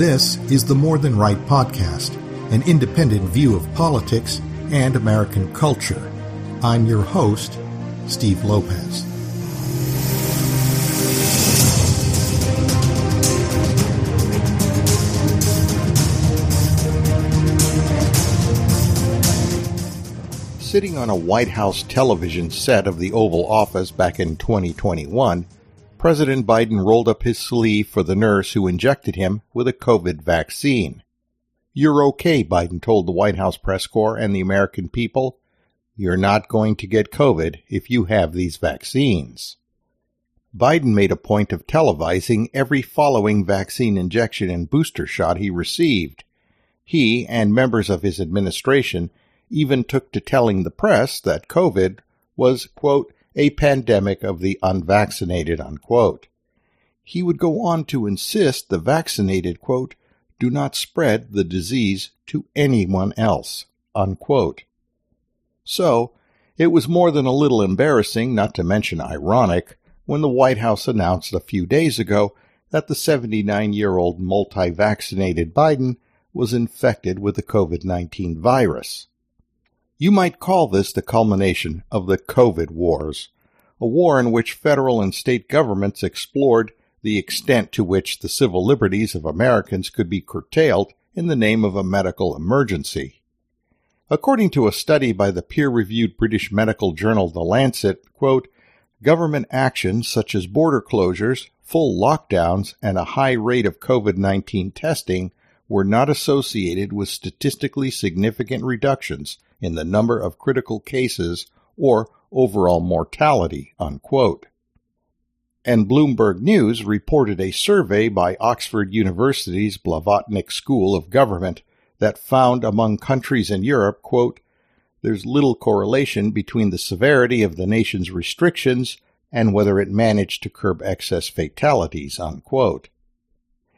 This is the More Than Right podcast, an independent view of politics and American culture. I'm your host, Steve Lopez. Sitting on a White House television set of the Oval Office back in 2021, President Biden rolled up his sleeve for the nurse who injected him with a COVID vaccine. You're okay, Biden told the White House press corps and the American people. You're not going to get COVID if you have these vaccines. Biden made a point of televising every following vaccine injection and booster shot he received. He and members of his administration even took to telling the press that COVID was, quote, a pandemic of the unvaccinated, unquote. He would go on to insist the vaccinated, quote, do not spread the disease to anyone else, unquote. So, it was more than a little embarrassing, not to mention ironic, when the White House announced a few days ago that the 79 year old multi vaccinated Biden was infected with the COVID 19 virus. You might call this the culmination of the COVID wars, a war in which federal and state governments explored the extent to which the civil liberties of Americans could be curtailed in the name of a medical emergency. According to a study by the peer-reviewed British medical journal The Lancet, quote, government actions such as border closures, full lockdowns, and a high rate of COVID-19 testing were not associated with statistically significant reductions in the number of critical cases or overall mortality, unquote. And Bloomberg News reported a survey by Oxford University's Blavatnik School of Government that found among countries in Europe, quote, there's little correlation between the severity of the nation's restrictions and whether it managed to curb excess fatalities, unquote.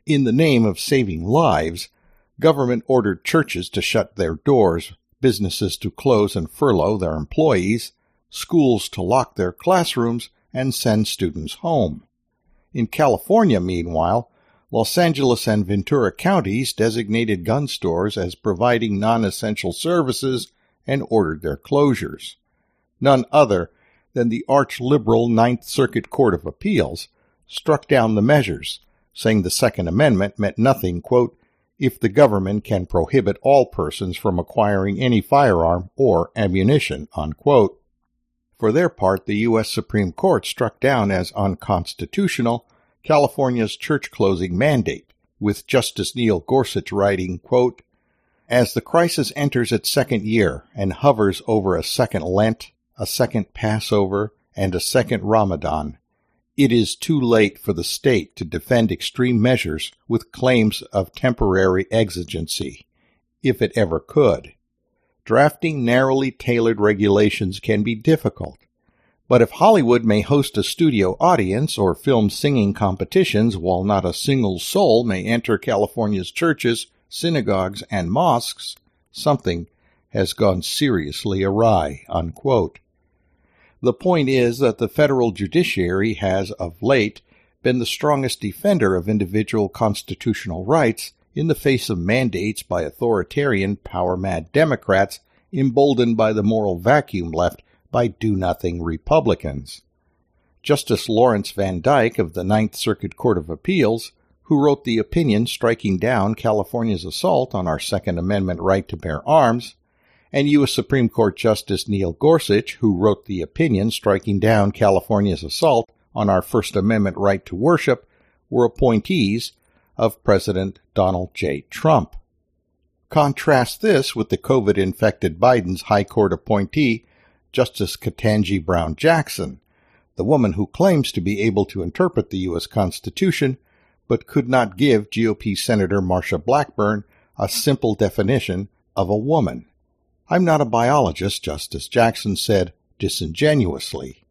In the name of saving lives, government ordered churches to shut their doors businesses to close and furlough their employees, schools to lock their classrooms and send students home. In California, meanwhile, Los Angeles and Ventura counties designated gun stores as providing non-essential services and ordered their closures. None other than the arch-liberal Ninth Circuit Court of Appeals struck down the measures, saying the Second Amendment meant nothing, quote, if the government can prohibit all persons from acquiring any firearm or ammunition. Unquote. For their part, the U.S. Supreme Court struck down as unconstitutional California's church closing mandate, with Justice Neil Gorsuch writing, quote, As the crisis enters its second year and hovers over a second Lent, a second Passover, and a second Ramadan, it is too late for the state to defend extreme measures with claims of temporary exigency, if it ever could. Drafting narrowly tailored regulations can be difficult, but if Hollywood may host a studio audience or film singing competitions while not a single soul may enter California's churches, synagogues, and mosques, something has gone seriously awry. Unquote. The point is that the federal judiciary has of late been the strongest defender of individual constitutional rights in the face of mandates by authoritarian, power mad Democrats emboldened by the moral vacuum left by do nothing Republicans. Justice Lawrence Van Dyke of the Ninth Circuit Court of Appeals, who wrote the opinion striking down California's assault on our Second Amendment right to bear arms, and U.S. Supreme Court Justice Neil Gorsuch, who wrote the opinion striking down California's assault on our First Amendment right to worship, were appointees of President Donald J. Trump. Contrast this with the COVID infected Biden's High Court appointee, Justice Ketanji Brown Jackson, the woman who claims to be able to interpret the U.S. Constitution, but could not give GOP Senator Marsha Blackburn a simple definition of a woman. I'm not a biologist, Justice Jackson said disingenuously.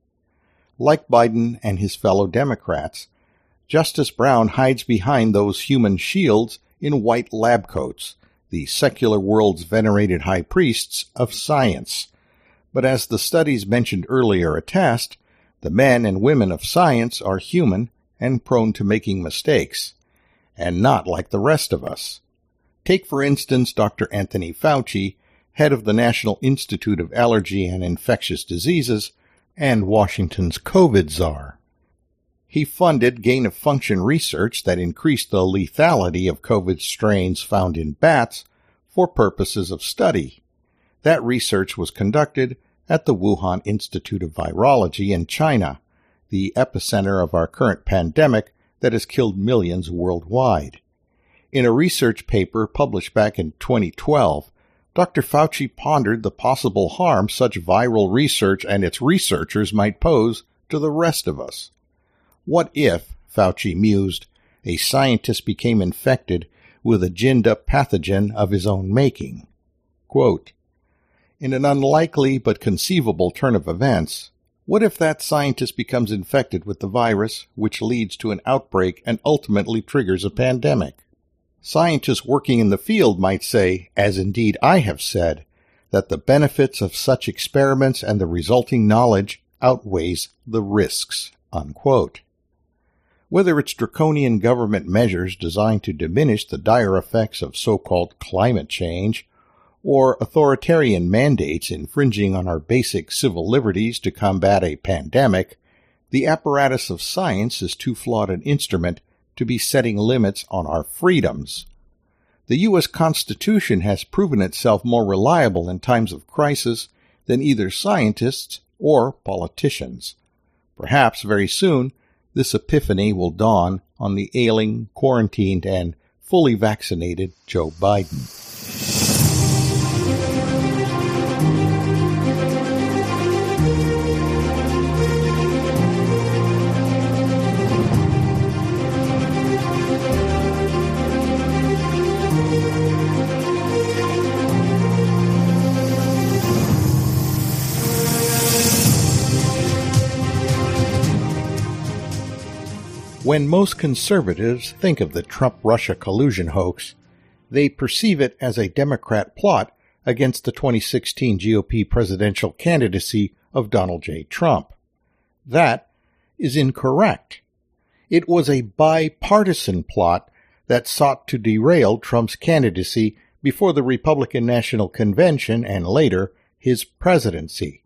Like Biden and his fellow Democrats, Justice Brown hides behind those human shields in white lab coats, the secular world's venerated high priests of science. But as the studies mentioned earlier attest, the men and women of science are human and prone to making mistakes. and not like the rest of us. Take, for instance, Dr. Anthony Fauci, head of the National Institute of Allergy and Infectious Diseases and Washington's COVID czar. He funded gain of function research that increased the lethality of COVID strains found in bats for purposes of study. That research was conducted at the Wuhan Institute of Virology in China, the epicenter of our current pandemic that has killed millions worldwide. In a research paper published back in 2012, Dr. Fauci pondered the possible harm such viral research and its researchers might pose to the rest of us. What if, Fauci mused, a scientist became infected with a ginned up pathogen of his own making? Quote, in an unlikely but conceivable turn of events, what if that scientist becomes infected with the virus, which leads to an outbreak and ultimately triggers a pandemic? Scientists working in the field might say, as indeed I have said, that the benefits of such experiments and the resulting knowledge outweighs the risks. Unquote. Whether it's draconian government measures designed to diminish the dire effects of so-called climate change, or authoritarian mandates infringing on our basic civil liberties to combat a pandemic, the apparatus of science is too flawed an instrument to be setting limits on our freedoms. The U.S. Constitution has proven itself more reliable in times of crisis than either scientists or politicians. Perhaps very soon this epiphany will dawn on the ailing, quarantined, and fully vaccinated Joe Biden. When most conservatives think of the Trump Russia collusion hoax, they perceive it as a Democrat plot against the 2016 GOP presidential candidacy of Donald J. Trump. That is incorrect. It was a bipartisan plot that sought to derail Trump's candidacy before the Republican National Convention and later his presidency.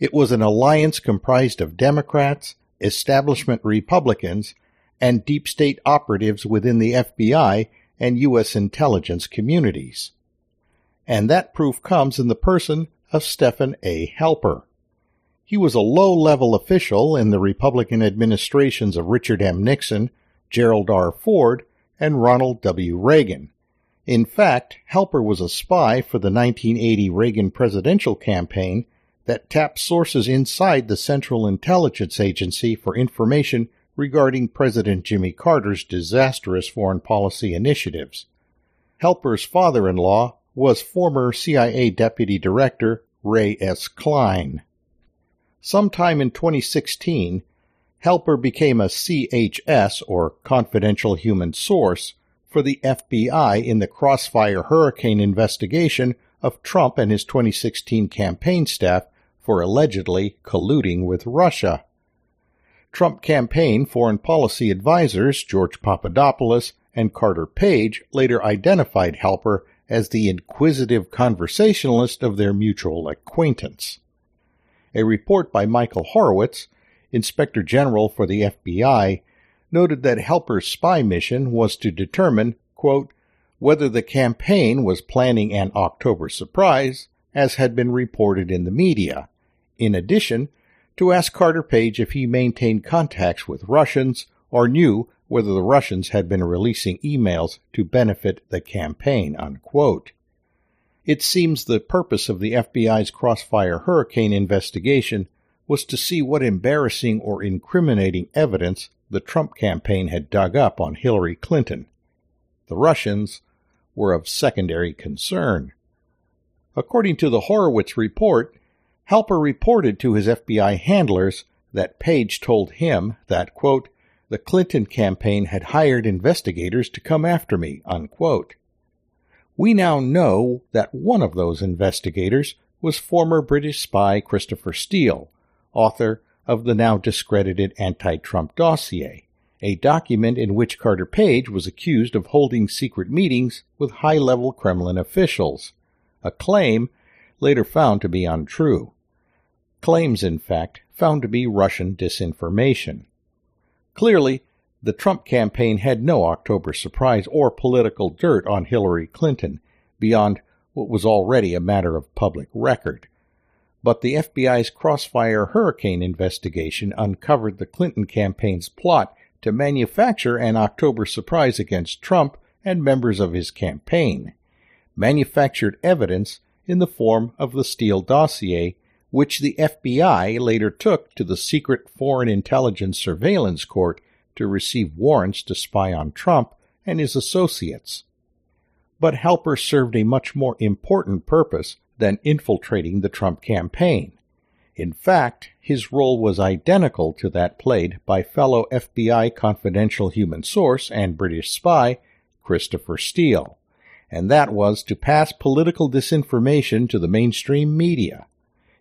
It was an alliance comprised of Democrats, establishment Republicans, and deep state operatives within the FBI and U.S. intelligence communities. And that proof comes in the person of Stephen A. Halper. He was a low level official in the Republican administrations of Richard M. Nixon, Gerald R. Ford, and Ronald W. Reagan. In fact, Halper was a spy for the 1980 Reagan presidential campaign that tapped sources inside the Central Intelligence Agency for information regarding President Jimmy Carter's disastrous foreign policy initiatives. Halper's father in law was former CIA Deputy Director Ray S. Cline. Sometime in 2016, Halper became a CHS, or Confidential Human Source, for the FBI in the Crossfire Hurricane investigation of Trump and his 2016 campaign staff for allegedly colluding with Russia. Trump campaign foreign policy advisors George Papadopoulos and Carter Page later identified Halper as the inquisitive conversationalist of their mutual acquaintance. A report by Michael Horowitz, Inspector General for the FBI, noted that Halper's spy mission was to determine, quote, whether the campaign was planning an October surprise, as had been reported in the media, in addition, to ask Carter Page if he maintained contacts with Russians or knew whether the Russians had been releasing emails to benefit the campaign. Unquote. It seems the purpose of the FBI's Crossfire Hurricane investigation was to see what embarrassing or incriminating evidence the Trump campaign had dug up on Hillary Clinton. The Russians were of secondary concern. According to the Horowitz report, Halper reported to his FBI handlers that Page told him that, quote, the Clinton campaign had hired investigators to come after me, unquote. We now know that one of those investigators was former British spy Christopher Steele, author of the now discredited anti Trump dossier, a document in which Carter Page was accused of holding secret meetings with high level Kremlin officials, a claim later found to be untrue. Claims, in fact, found to be Russian disinformation. Clearly, the Trump campaign had no October surprise or political dirt on Hillary Clinton beyond what was already a matter of public record. But the FBI's Crossfire Hurricane investigation uncovered the Clinton campaign's plot to manufacture an October surprise against Trump and members of his campaign. Manufactured evidence in the form of the Steele dossier, which the FBI later took to the secret Foreign Intelligence Surveillance Court to receive warrants to spy on Trump and his associates. But Halper served a much more important purpose than infiltrating the Trump campaign. In fact, his role was identical to that played by fellow FBI confidential human source and British spy Christopher Steele, and that was to pass political disinformation to the mainstream media.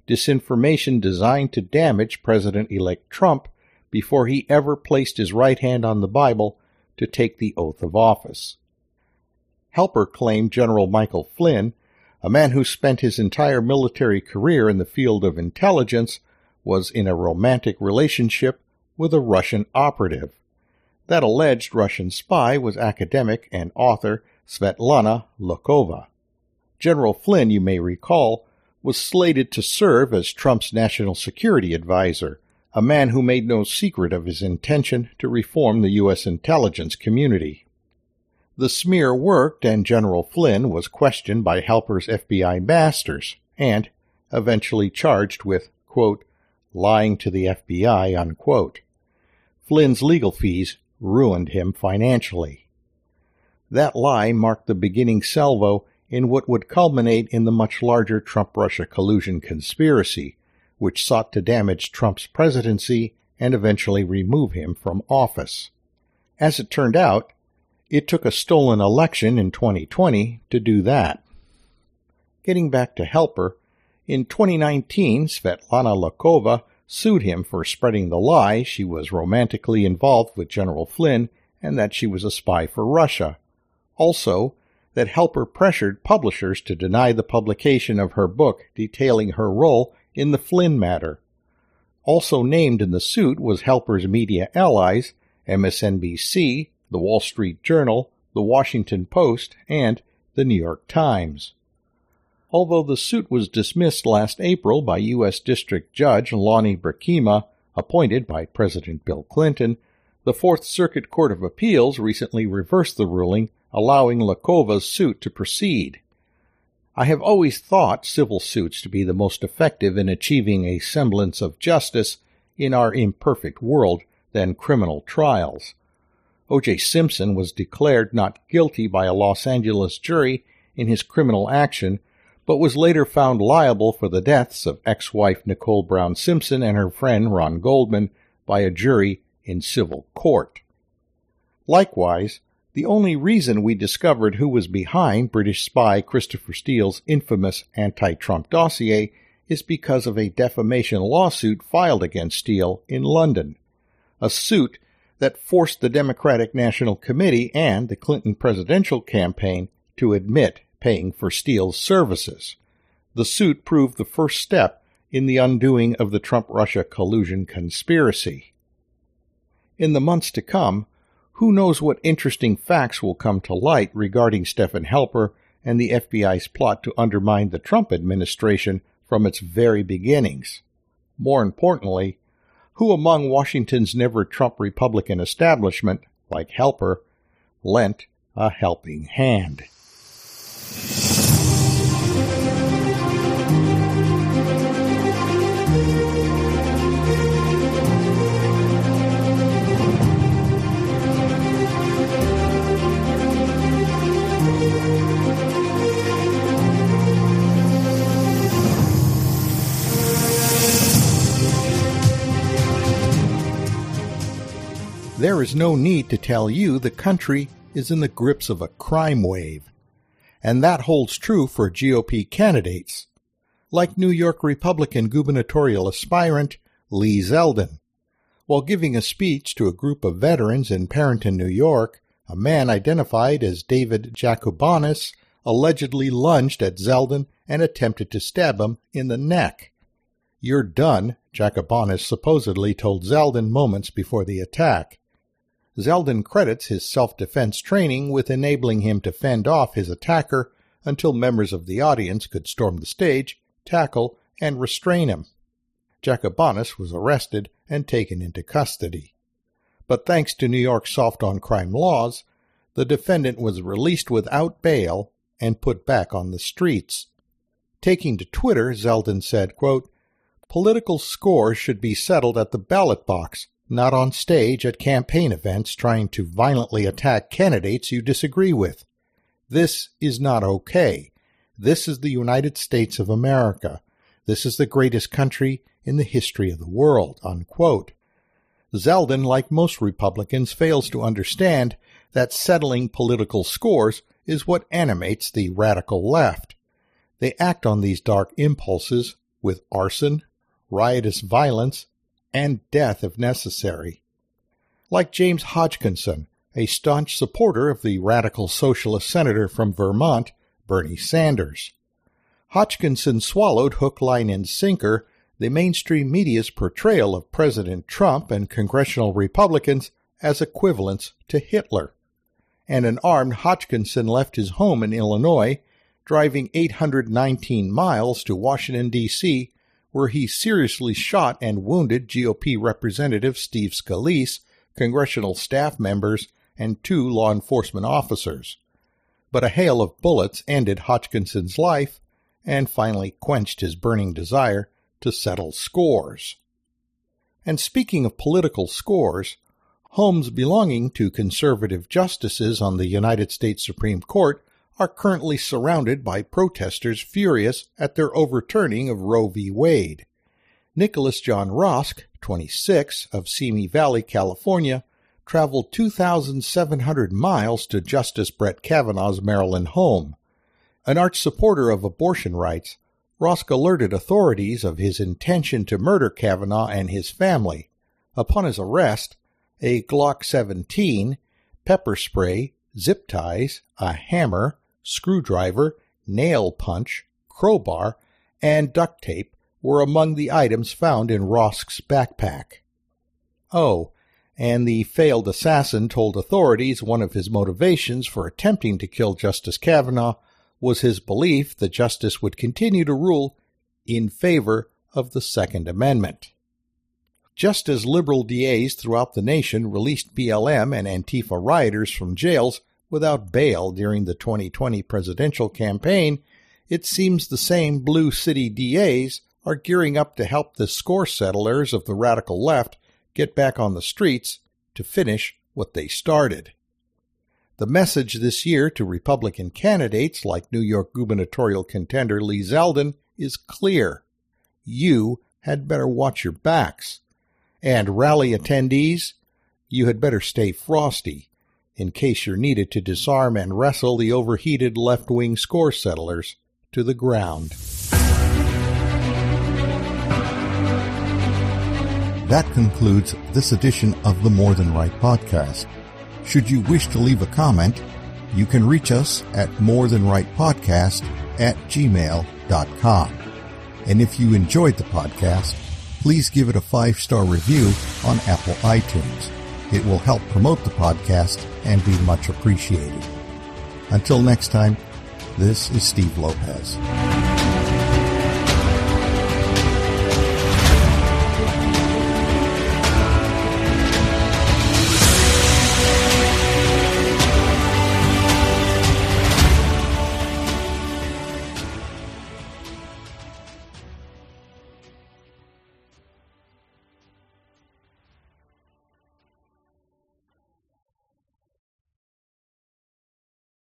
Disinformation designed to damage President elect Trump before he ever placed his right hand on the Bible to take the oath of office. Halper claimed General Michael Flynn, a man who spent his entire military career in the field of intelligence, was in a romantic relationship with a Russian operative. That alleged Russian spy was academic and author Svetlana Lokhova. General Flynn, you may recall, was slated to serve as Trump's national security advisor, a man who made no secret of his intention to reform the U.S. intelligence community. The smear worked, and General Flynn was questioned by Halper's FBI masters and eventually charged with, quote, lying to the FBI, unquote. Flynn's legal fees ruined him financially. That lie marked the beginning salvo in what would culminate in the much larger Trump Russia collusion conspiracy, which sought to damage Trump's presidency and eventually remove him from office. As it turned out, it took a stolen election in 2020 to do that. Getting back to Halper, in 2019, Svetlana Lokhova sued him for spreading the lie she was romantically involved with General Flynn and that she was a spy for Russia. Also, that Halper pressured publishers to deny the publication of her book detailing her role in the Flynn matter. Also named in the suit was Halper's media allies, MSNBC, the Wall Street Journal, the Washington Post, and the New York Times. Although the suit was dismissed last April by U.S. District Judge Lonnie Brinkema, appointed by President Bill Clinton, the Fourth Circuit Court of Appeals recently reversed the ruling, allowing Lokhova's suit to proceed. I have always thought civil suits to be the most effective in achieving a semblance of justice in our imperfect world than criminal trials. O.J. Simpson was declared not guilty by a Los Angeles jury in his criminal action, but was later found liable for the deaths of ex-wife Nicole Brown Simpson and her friend Ron Goldman by a jury in civil court. Likewise, the only reason we discovered who was behind British spy Christopher Steele's infamous anti-Trump dossier is because of a defamation lawsuit filed against Steele in London. A suit that forced the Democratic National Committee and the Clinton presidential campaign to admit paying for Steele's services. The suit proved the first step in the undoing of the Trump Russia collusion conspiracy. In the months to come, who knows what interesting facts will come to light regarding Stephen Halper and the FBI's plot to undermine the Trump administration from its very beginnings? More importantly, who among Washington's never Trump Republican establishment, like Halper, lent a helping hand? There is no need to tell you the country is in the grips of a crime wave. And that holds true for GOP candidates, like New York Republican gubernatorial aspirant Lee Zeldin. While giving a speech to a group of veterans in Perinton, New York, a man identified as David Jakubonis allegedly lunged at Zeldin and attempted to stab him in the neck. You're done, Jakubonis supposedly told Zeldin moments before the attack. Zeldin credits his self-defense training with enabling him to fend off his attacker until members of the audience could storm the stage, tackle, and restrain him. Jakubonis was arrested and taken into custody. But thanks to New York's soft on crime laws, the defendant was released without bail and put back on the streets. Taking to Twitter, Zeldin said, quote, Political scores should be settled at the ballot box, not on stage at campaign events trying to violently attack candidates you disagree with. This is not okay. This is the United States of America. This is the greatest country in the history of the world. Unquote. Zeldin, like most Republicans, fails to understand that settling political scores is what animates the radical left. They act on these dark impulses with arson, riotous violence, and death if necessary. Like James Hodgkinson, a staunch supporter of the radical socialist senator from Vermont, Bernie Sanders. Hodgkinson swallowed hook, line, and sinker the mainstream media's portrayal of President Trump and congressional Republicans as equivalents to Hitler and an armed Hodgkinson left his home in Illinois, driving 819 miles to Washington, D.C., where he seriously shot and wounded GOP Representative Steve Scalise, congressional staff members, and two law enforcement officers. But a hail of bullets ended Hodgkinson's life and finally quenched his burning desire to settle scores. And speaking of political scores, Homes belonging to conservative justices on the United States Supreme Court are currently surrounded by protesters furious at their overturning of Roe v. Wade. Nicholas John Roske, 26, of Simi Valley, California, traveled 2,700 miles to Justice Brett Kavanaugh's Maryland home. An arch supporter of abortion rights, Roske alerted authorities of his intention to murder Kavanaugh and his family. Upon his arrest, a Glock 17, pepper spray, zip ties, a hammer, screwdriver, nail punch, crowbar, and duct tape were among the items found in Roske's backpack. Oh, and the failed assassin told authorities one of his motivations for attempting to kill Justice Kavanaugh was his belief that justice would continue to rule in favor of the Second Amendment. Just as liberal DAs throughout the nation released BLM and Antifa rioters from jails without bail during the 2020 presidential campaign, it seems the same blue city DAs are gearing up to help the score settlers of the radical left get back on the streets to finish what they started. The message this year to Republican candidates like New York gubernatorial contender Lee Zeldin is clear. You had better watch your backs. And rally attendees, you had better stay frosty in case you're needed to disarm and wrestle the overheated left wing score settlers to the ground. That concludes this edition of the More Than Right podcast. Should you wish to leave a comment, you can reach us at morethanrightpodcast at gmail.com. And if you enjoyed the podcast, please give it a five star review on Apple iTunes. It will help promote the podcast and be much appreciated. Until next time, this is Steve Lopez.